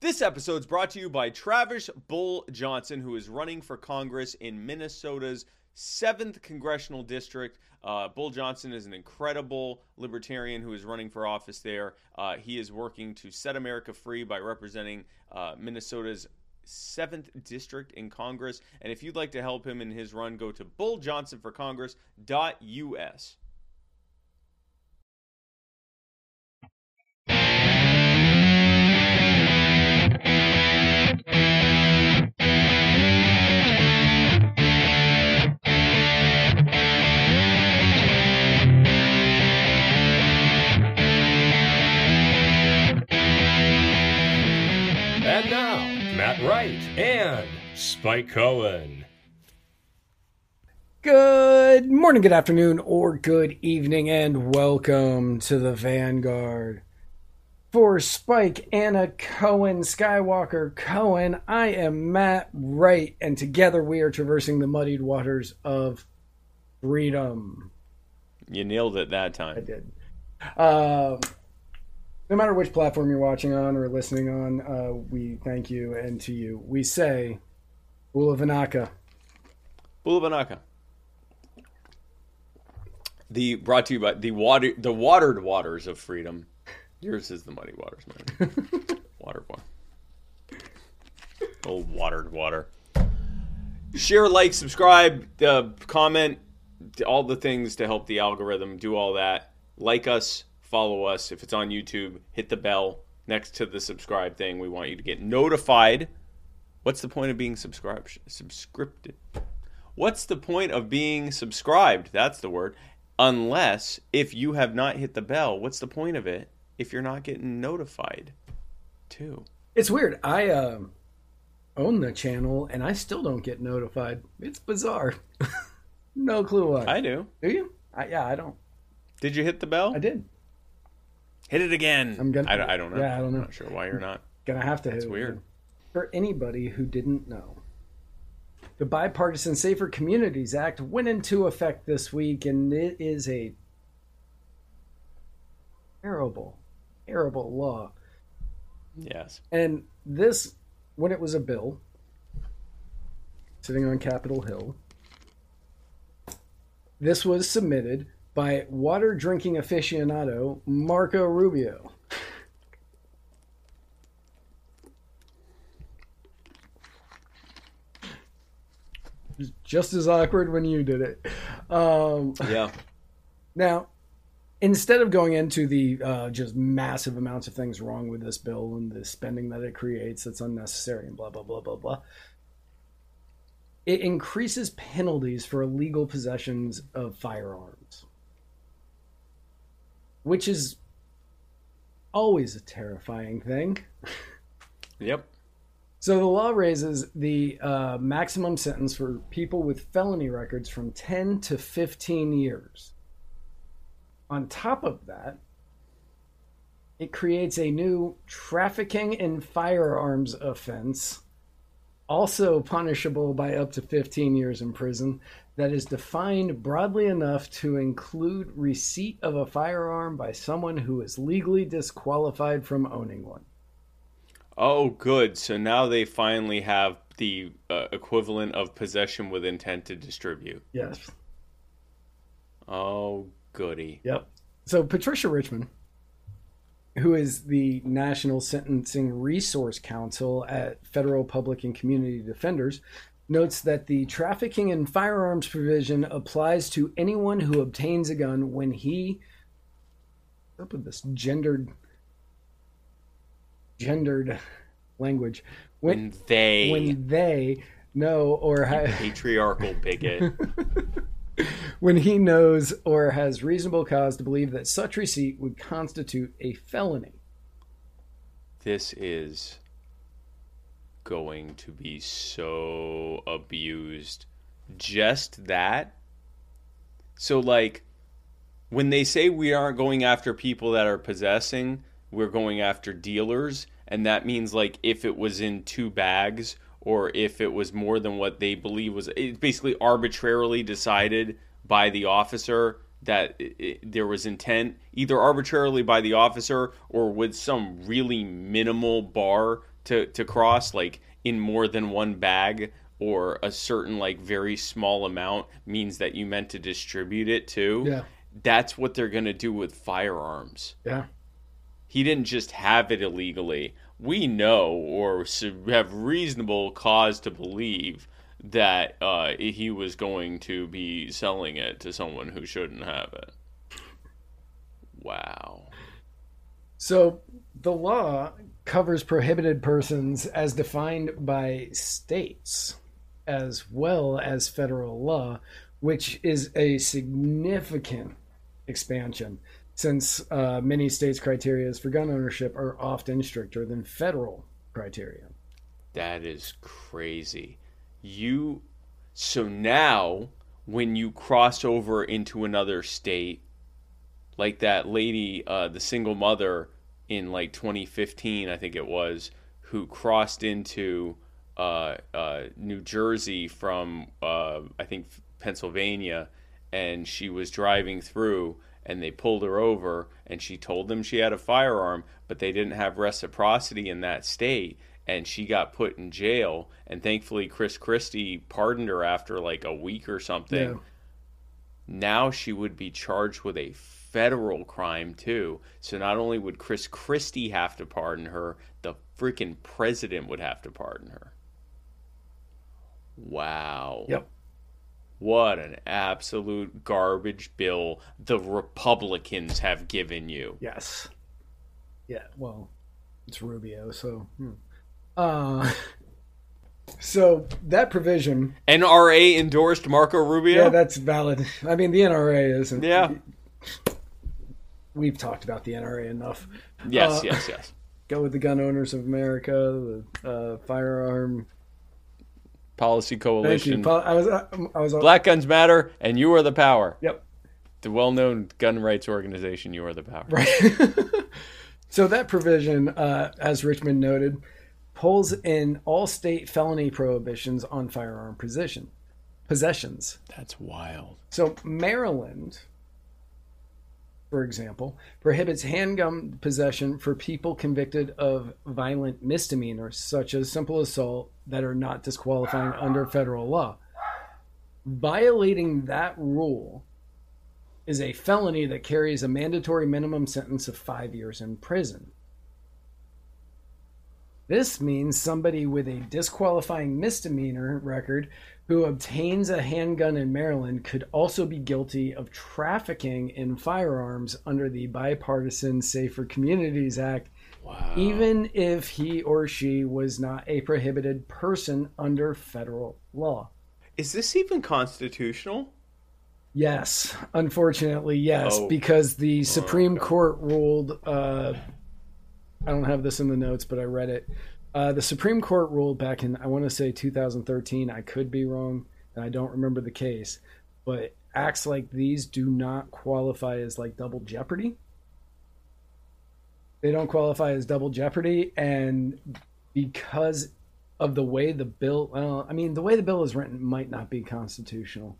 This episode is brought to you by Travis Bull Johnson, who is running for Congress in Minnesota's 7th Congressional District. Uh, Bull Johnson is an incredible libertarian who is running for office there. Uh, he is working to set America free by representing uh, Minnesota's 7th District in Congress. And if you'd like to help him in his run, go to bulljohnsonforcongress.us. Matt Wright and Spike Cohen. Good morning, good afternoon, or good evening, and welcome to the Vanguard. For Spike, Anna Cohen, Skywalker Cohen, I am Matt Wright, and together we are traversing the muddied waters of freedom. You nailed it that time. I did. Um, no matter which platform you're watching on or listening on, uh, we thank you, and to you, we say, Ula Vanaka. Bulavanaka. The brought to you by the water the watered waters of freedom. Yours is the muddy waters, man. water one. Oh, watered water. Share, like, subscribe, uh, comment, all the things to help the algorithm. Do all that. Like us, follow us. If it's on YouTube, hit the bell next to the subscribe thing. We want you to get notified. What's the point of being subscribed? Subscripted. What's the point of being subscribed? That's the word. Unless if you have not hit the bell, what's the point of it if you're not getting notified too? It's weird. I um, own the channel and I still don't get notified. It's bizarre. no clue why. I do. Do you? I, yeah, I don't. Did you hit the bell? I did. Hit it again. I'm gonna- I, don't- I don't know. Yeah, I don't know. I'm not sure why you're not. Gonna have to hit That's it weird. again. For anybody who didn't know, the Bipartisan Safer Communities Act went into effect this week, and it is a terrible, terrible law. Yes. And this, when it was a bill sitting on Capitol Hill, this was submitted by water drinking aficionado Marco Rubio. Just as awkward when you did it. Um, Yeah. now, instead of going into the uh, just massive amounts of things wrong with this bill and the spending that it creates that's unnecessary and blah, blah, blah, blah, blah, it increases penalties for illegal possessions of firearms, which is always a terrifying thing. Yep. So the law raises the uh, maximum sentence for people with felony records from 10 to 15 years. On top of that, it creates a new trafficking in firearms offense, also punishable by up to 15 years in prison, that is defined broadly enough to include receipt of a firearm by someone who is legally disqualified from owning one. Oh, good. So now they finally have the uh, equivalent of possession with intent to distribute. Yes. Oh, goody. Yep. So Patricia Richman, who is the National Sentencing Resource Counsel at Federal Public and Community Defenders, notes that the trafficking in firearms provision applies to anyone who obtains a gun when he up with this gendered gendered language when When they when they know or have patriarchal bigot. when he knows or has reasonable cause to believe that such receipt would constitute a felony. this is going to be so abused. Just that. So, like, when they say we aren't going after people that are possessing, we're going after dealers. And that means, like, if it was in two bags or if it was more than what they believe was, it's basically arbitrarily decided by the officer that it, it- there was intent, either arbitrarily by the officer or with some really minimal bar to to cross like in more than one bag or a certain like very small amount means that you meant to distribute it too. Yeah. That's what they're going to do with firearms. Yeah. He didn't just have it illegally. We know or have reasonable cause to believe that uh, he was going to be selling it to someone who shouldn't have it. Wow. So the law covers prohibited persons as defined by states as well as federal law, which is a significant expansion since uh, many states' criteria for gun ownership are often stricter than federal criteria. That is crazy. You so now when you cross over into another state, like that lady, uh, the single mother in like 2015, I think it was, who crossed into uh, uh, New Jersey from uh, I think Pennsylvania, and she was driving through, and they pulled her over, and she told them she had a firearm, but they didn't have reciprocity in that state, and she got put in jail. And thankfully, Chris Christie pardoned her after like a week or something. Yeah. Now she would be charged with a federal crime too. So not only would Chris Christie have to pardon her, the freaking president would have to pardon her. Wow. Yep. What an absolute garbage bill the Republicans have given you. Yes. Yeah. Well, it's Rubio, so. hmm. Uh, so that provision, NRA endorsed Marco Rubio? yeah, that's valid. I mean, the NRA isn't. Yeah. We've talked about the NRA enough. yes, uh, yes, yes. Go with the Gun Owners of America, the uh, firearm. Policy Coalition. I was. I was. Black Guns Matter, and you are the power. Yep. The well known gun rights organization, you are the power. Right. so that provision, uh, as Richman noted, pulls in all state felony prohibitions on firearm possession, possessions. That's wild. So Maryland, for example, prohibits handgun possession for people convicted of violent misdemeanors such as simple assault that are not disqualifying under federal law. Violating that rule is a felony that carries a mandatory minimum sentence of 5 years in prison. This means somebody with a disqualifying misdemeanor record who obtains a handgun in Maryland could also be guilty of trafficking in firearms under the Bipartisan Safer Communities Act, Wow. even if he or she was not a prohibited person under federal law. Is this even constitutional? Yes, unfortunately, yes, Oh. because the Supreme God. Court ruled. Uh, I don't have this in the notes, but I read it. Uh, the Supreme Court ruled back in, I want to say 2013. I could be wrong, and I don't remember the case. But acts like these do not qualify as like double jeopardy. They don't qualify as double jeopardy, and because of the way the bill, well, I mean, the way the bill is written might not be constitutional.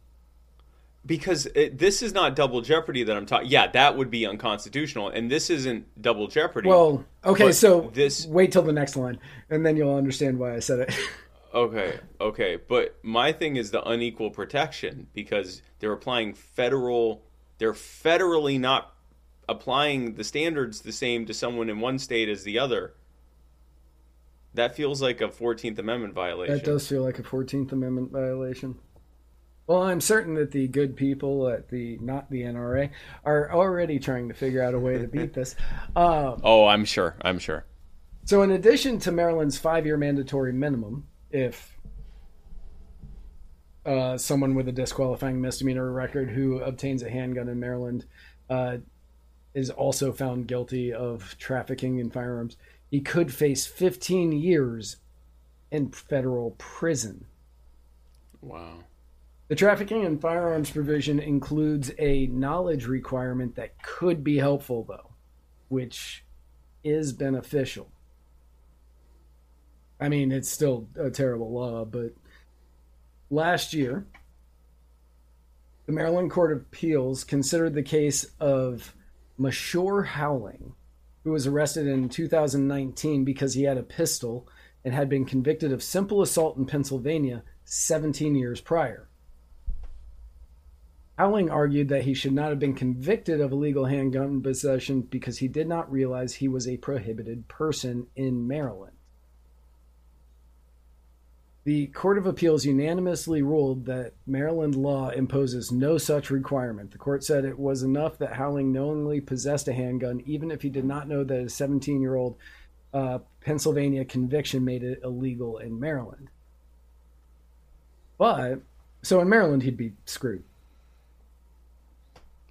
Because it, this is not double jeopardy that I'm talking. Yeah, that would be unconstitutional, and this isn't double jeopardy. Well, okay, so this- wait till the next line, and then you'll understand why I said it. Okay, okay, but my thing is the unequal protection because they're applying federal. They're federally not applying the standards the same to someone in one state as the other. That feels like a Fourteenth Amendment violation. that does feel like a Fourteenth Amendment violation. Well, I'm certain that the good people at the not the NRA are already trying to figure out a way to beat this. Um, Oh, I'm sure. I'm sure. So, in addition to Maryland's five-year mandatory minimum, if uh, someone with a disqualifying misdemeanor record who obtains a handgun in Maryland uh, is also found guilty of trafficking in firearms, he could face 15 years in federal prison. Wow. The trafficking and firearms provision includes a knowledge requirement that could be helpful, though, which is beneficial. I mean, it's still a terrible law, but last year, the Maryland Court of Appeals considered the case of Mashore Howling, who was arrested in 2019 because he had a pistol and had been convicted of simple assault in Pennsylvania 17 years prior. Howling argued that he should not have been convicted of illegal handgun possession because he did not realize he was a prohibited person in Maryland. The Court of Appeals unanimously ruled that Maryland law imposes no such requirement. The court said it was enough that Howling knowingly possessed a handgun, even if he did not know that a 17 year old uh, Pennsylvania conviction made it illegal in Maryland. But, so in Maryland, he'd be screwed.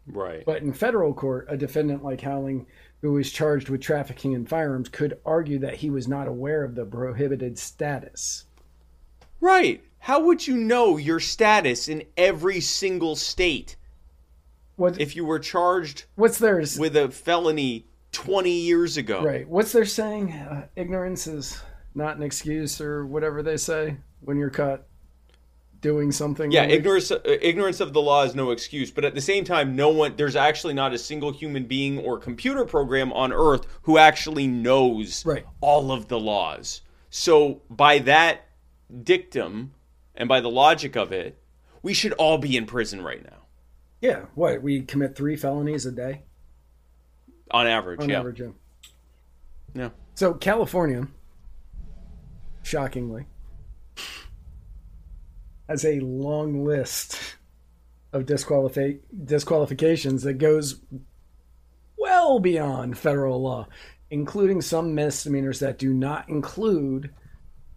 Right. But in federal court, a defendant like Howling, who was charged with trafficking in firearms, could argue that he was not aware of the prohibited status. Right. How would you know your status in every single state What, if you were charged what's theirs? with a felony 20 years ago? Right. What's their saying? Uh, ignorance is not an excuse, or whatever they say when you're caught doing something. Yeah, ignorance uh, ignorance of the law is no excuse, but at the same time no one there's actually not a single human being or computer program on earth who actually knows Right. all of the laws. So by that dictum and by the logic of it, we should all be in prison right now Yeah. What? We commit three felonies a day on average, on yeah. average. Yeah. Yeah. So California, shockingly, has a long list of disqualifications that goes well beyond federal law, including some misdemeanors that do not include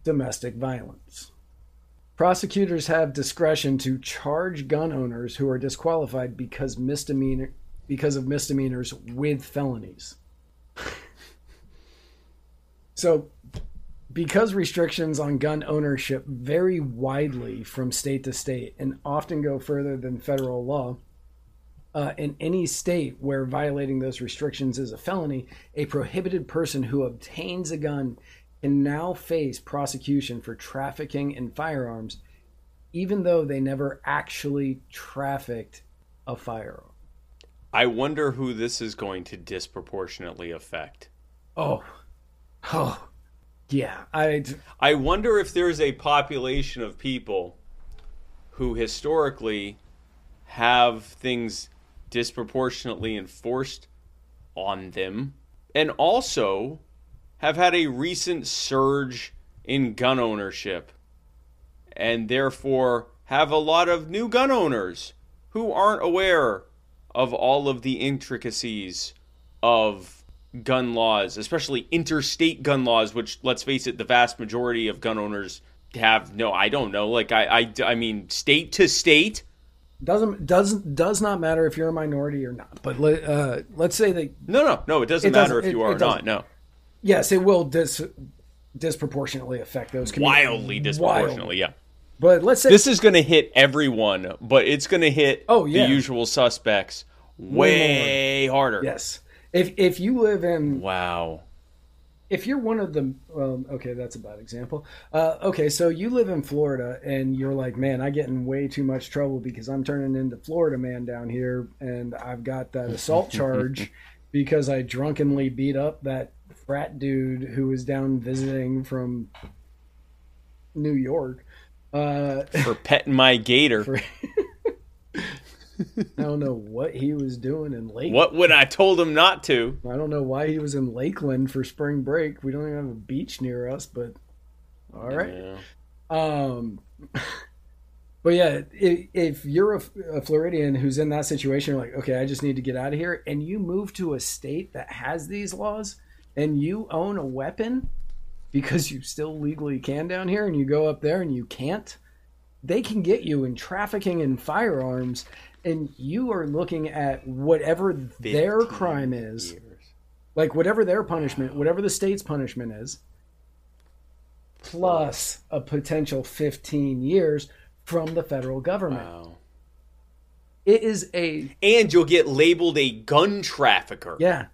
domestic violence. Prosecutors have discretion to charge gun owners who are disqualified because misdemeanor because of misdemeanors with felonies. So, because restrictions on gun ownership vary widely from state to state and often go further than federal law, uh, in any state where violating those restrictions is a felony, a prohibited person who obtains a gun can now face prosecution for trafficking in firearms, even though they never actually trafficked a firearm. I wonder who this is going to disproportionately affect. Oh, oh, yeah. I I wonder if there's a population of people who historically have things disproportionately enforced on them and also have had a recent surge in gun ownership and therefore have a lot of new gun owners who aren't aware of all of the intricacies of gun laws, especially interstate gun laws, which let's face it, the vast majority of gun owners have no, I don't know. Like I, I, I mean, state to state. doesn't doesn't does not matter if you're a minority or not. But let, uh, let's say that No, no, no. It doesn't It matter doesn't- if you it- are it or not. No, yes, it will dis- disproportionately affect those communities. wildly disproportionately. Wildly. Yeah. But let's say This is going to hit everyone, but it's going to hit Oh, yeah. the usual suspects way, harder. yes, if if you live in Wow. if you're one of the um, okay that's a bad example uh, okay so you live in florida and you're like man i get in way too much trouble because i'm turning into florida man down here and i've got that assault charge because i drunkenly beat up that frat dude who was down visiting from new york uh, For petting my gator. for- i don't know what he was doing in lake what would I told him not to? I don't know why he was in Lakeland for spring break. We don't even have a beach near us, but all right. Yeah. Um, but yeah, if, if you're a, a Floridian who's in that situation, you're like, okay, I just need to get out of here, and you move to a state that has these laws, and you own a weapon because you still legally can down here, and you go up there and you can't, they can get you in trafficking in firearms, and you are looking at whatever their crime is years. like whatever their punishment, whatever the state's punishment is, plus a potential 15 years from the federal government. Wow. It is a And you'll get labeled a gun trafficker. yeah,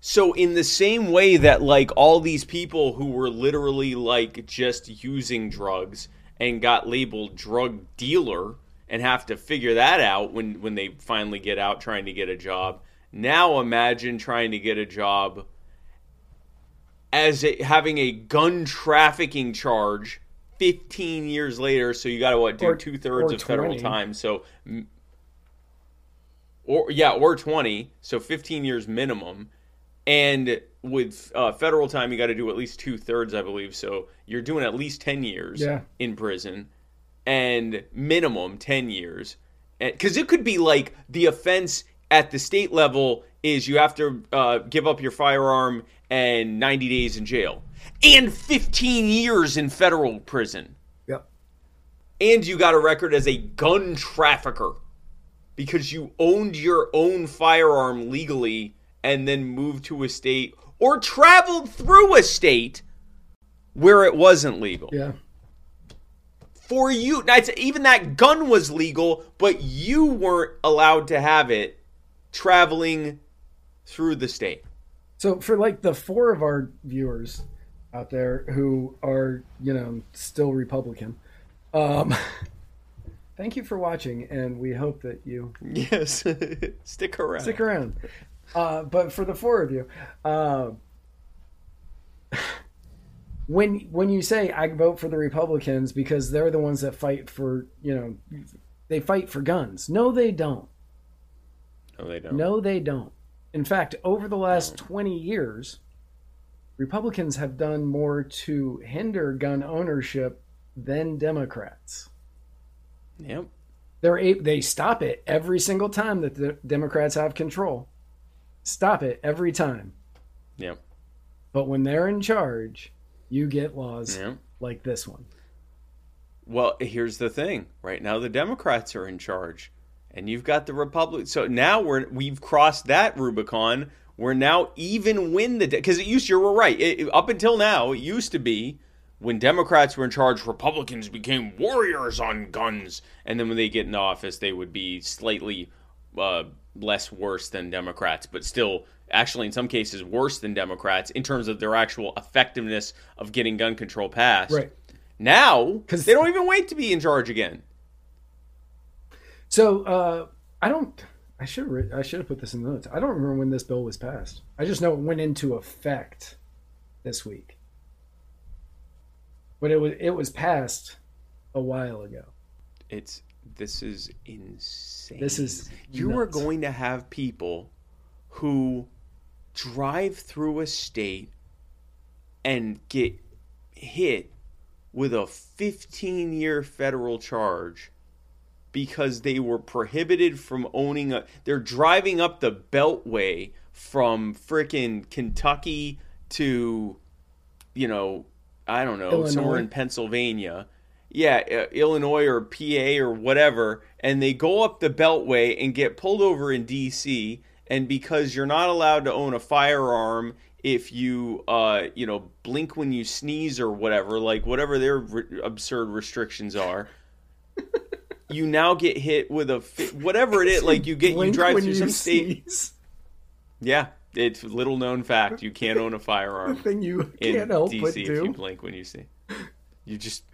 So in the same way that like all these people who were literally like just using drugs and got labeled drug dealer and have to figure that out when when they finally get out trying to get a job. Now imagine trying to get a job as a, having a gun trafficking charge 15 years later. So you got to what do two thirds of federal time. So, or yeah, or 20. So 15 years minimum. And with uh, federal time, you got to do at least two thirds, I believe. So you're doing at least 10 years Yeah. in prison and minimum 10 years. Because it could be like the offense at the state level is you have to uh, give up your firearm and 90 days in jail and 15 years in federal prison. Yep. And you got a record as a gun trafficker because you owned your own firearm legally and then moved to a state or traveled through a state where it wasn't legal Yeah. For you. Now, even that gun was legal, but you weren't allowed to have it traveling through the state. So for like the four of our viewers out there who are, you know, still Republican, um, thank you for watching, and we hope that you Yes, stick around. stick around. Uh, but for the four of you, uh, when when you say I vote for the Republicans because they're the ones that fight for, you know, they fight for guns. No, they don't. No, they don't. No, they don't. In fact, over the last 20 years, Republicans have done more to hinder gun ownership than Democrats. Yep. They're a- they stop it every single time that the Democrats have control. Stop it every time. Yep. But when they're in charge, you get laws Yep. like this one. Well, here's the thing. Right now, the Democrats are in charge, and you've got the Republicans. So now we're we've crossed that Rubicon. We're now even win the because it used. You were right. It- up until now, it used to be when Democrats were in charge, Republicans became warriors on guns, and then when they get in office, they would be slightly uh, less worse than Democrats, but still. Actually, in some cases, worse than Democrats in terms of their actual effectiveness of getting gun control passed. Right. Now, because they don't even wait to be in charge again. So, uh, I don't I should have I should have put this in the notes. I don't remember when this bill was passed. I just know it went into effect this week. But it was it was passed a while ago. It's this is insane. This is you are going to have people who drive through a state and get hit with a 15 year federal charge because they were prohibited from owning a they're driving up the beltway from frickin' Kentucky to you know I don't know somewhere in Pennsylvania. Yeah uh, Illinois or PA or whatever and they go up the beltway and get pulled over in DC and because you're not allowed to own a firearm if you uh you know blink when you sneeze or whatever like whatever their re- absurd restrictions are you now get hit with a fi- whatever it is like you get you drive through some state sneeze. yeah it's a little known fact you can't own a firearm the thing you in can't help DC but if you blink when you see you just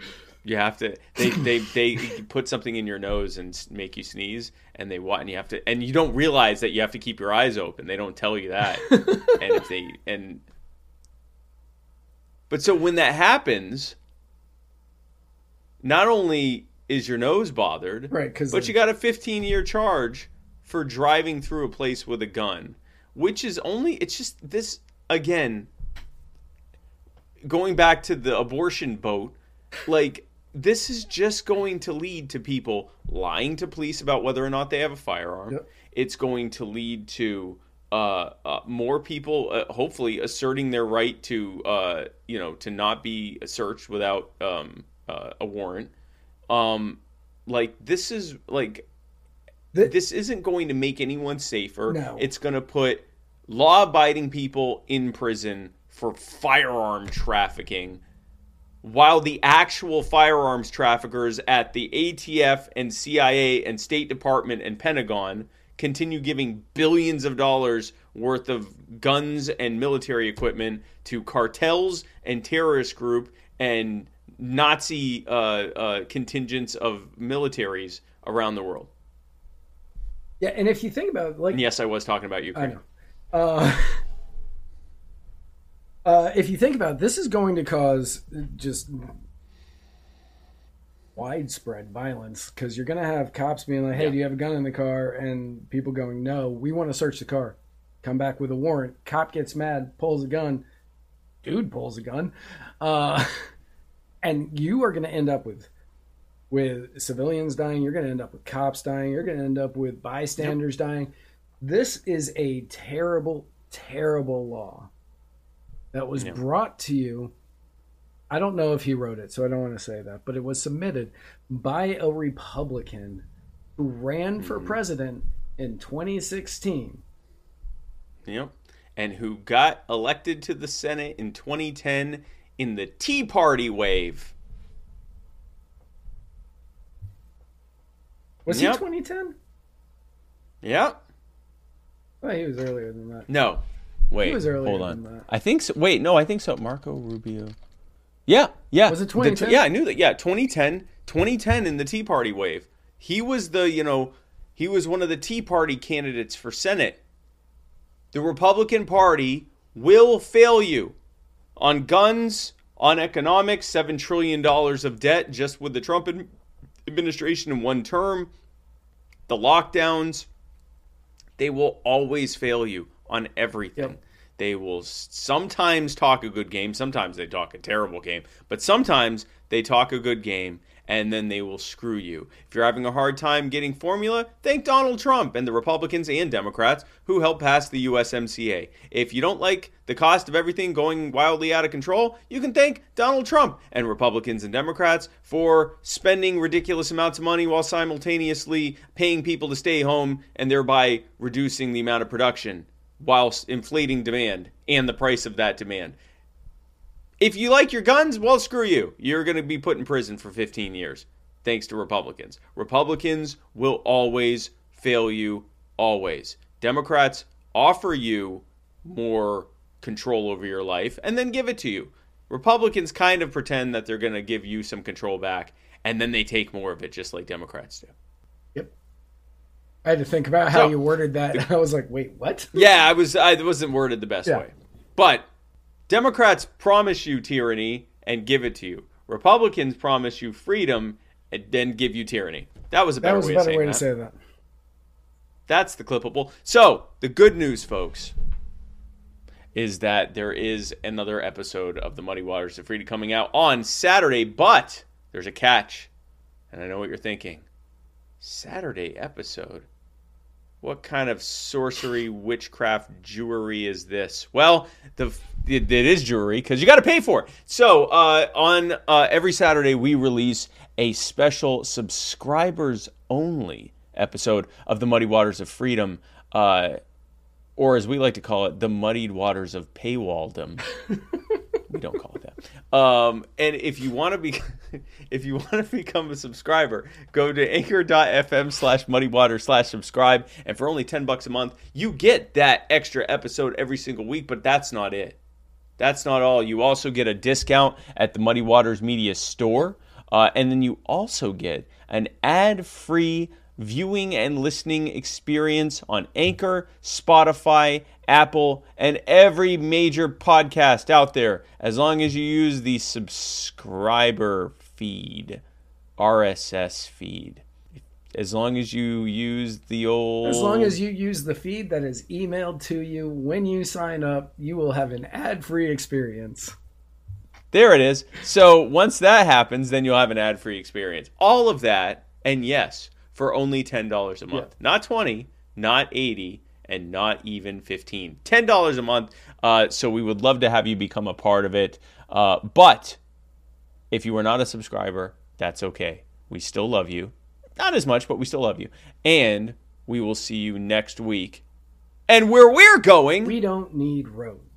you have to they they they put something in your nose and make you sneeze and they want and you have to and you don't realize that you have to keep your eyes open. They don't tell you that. And if they and but so when that happens not only is your nose bothered Right, 'cause but you got a 15 year charge for driving through a place with a gun which is only it's just this again going back to the abortion boat like this is just going to lead to people lying to police about whether or not they have a firearm Yep. it's going to lead to uh, uh, more people uh, hopefully asserting their right to uh, you know to not be searched without um, uh, a warrant um, like this is like Th- this isn't going to make anyone safer No. it's going to put law-abiding people in prison for firearm trafficking while the actual firearms traffickers at the ATF and CIA and State Department and Pentagon continue giving billions of dollars worth of guns and military equipment to cartels and terrorist group and Nazi uh, uh, contingents of militaries around the world. Yeah, and if you think about it, like And yes, I was talking about I Ukraine. know. Uh, Uh, if you think about it, this is going to cause just widespread violence because you're going to have cops being like, "Hey, Yeah. do you have a gun in the car?" and people going, "No, we want to search the car." Come back with a warrant. Cop gets mad, pulls a gun. Dude pulls a gun, uh, and you are going to end up with with civilians dying. You're going to end up with cops dying. You're going to end up with bystanders dying. This is a terrible, terrible law that was Yeah. brought to you. I don't know if he wrote it, so I don't want to say that, but it was submitted by a Republican who ran for Mm-hmm. president in 2016. Yep. And who got elected to the Senate in 2010 in the Tea Party wave. Was Yep. he 2010? Yep. Oh, he was earlier than that. No. Wait. was earlier hold on. I think so. Wait, no, I think so. Marco Rubio. Yeah, yeah. Was it The 2010? yeah, I knew that. Yeah, 2010. 2010 in the Tea Party wave. He was the, you know, he was one of the Tea Party candidates for Senate. The Republican Party will fail you on guns, on economics, $7 trillion of debt just with the Trump administration in one term, the lockdowns. They will always fail you on everything. Yep. They will sometimes talk a good game, sometimes they talk a terrible game, but sometimes they talk a good game and then they will screw you. If you're having a hard time getting formula, thank Donald Trump and the Republicans and Democrats who helped pass the USMCA. If you don't like the cost of everything going wildly out of control, you can thank Donald Trump and Republicans and Democrats for spending ridiculous amounts of money while simultaneously paying people to stay home and thereby reducing the amount of production whilst inflating demand and the price of that demand. If you like your guns, well, screw you. You're going to be put in prison for 15 years, thanks to Republicans. Republicans will always fail you, always. Democrats offer you more control over your life and then give it to you. Republicans kind of pretend that they're going to give you some control back and then they take more of it, just like Democrats do. I had to think about how So- you worded that. I was like, wait, what? Yeah, I was I wasn't worded the best Yeah. way. But Democrats promise you tyranny and give it to you. Republicans promise you freedom and then give you tyranny. That was a That better was way a better way to say that. That's the clippable. So, the good news, folks, is that there is another episode of the Muddy Waters of Freedom coming out on Saturday, but there's a catch. And I know what you're thinking. Saturday episode? What kind of sorcery, witchcraft, jewelry is this? Well, the it, it is jewelry because you got to pay for it. So uh, on uh, every Saturday we release a special subscribers only episode of the Muddy Waters of Freedom, uh, or as we like to call it, the Muddied Waters of Paywalldom. we don't call it that. Um, and if you want to be, if you want to become a subscriber, go to anchor.fm slash muddywater slash subscribe. And for only 10 bucks a month, you get that extra episode every single week. But that's not it. That's not all. You also get a discount at the Muddy Waters Media store. Uh, and then you also get an ad free viewing and listening experience on Anchor, Spotify, Apple, and every major podcast out there as long as you use the subscriber feed, RSS feed. As long as you use the old. As long as you use the feed that is emailed to you when you sign up, you will have an ad free experience. There it is. So once that happens, then you'll have an ad-free experience. All of that, and yes, for only ten dollars a month, Yeah. not twenty, not eighty, and not even fifteen. Ten dollars a month. Uh, so we would love to have you become a part of it. Uh, but if you are not a subscriber, that's okay. We still love you. Not as much, but we still love you. And we will see you next week. And where we're going. We don't need roads.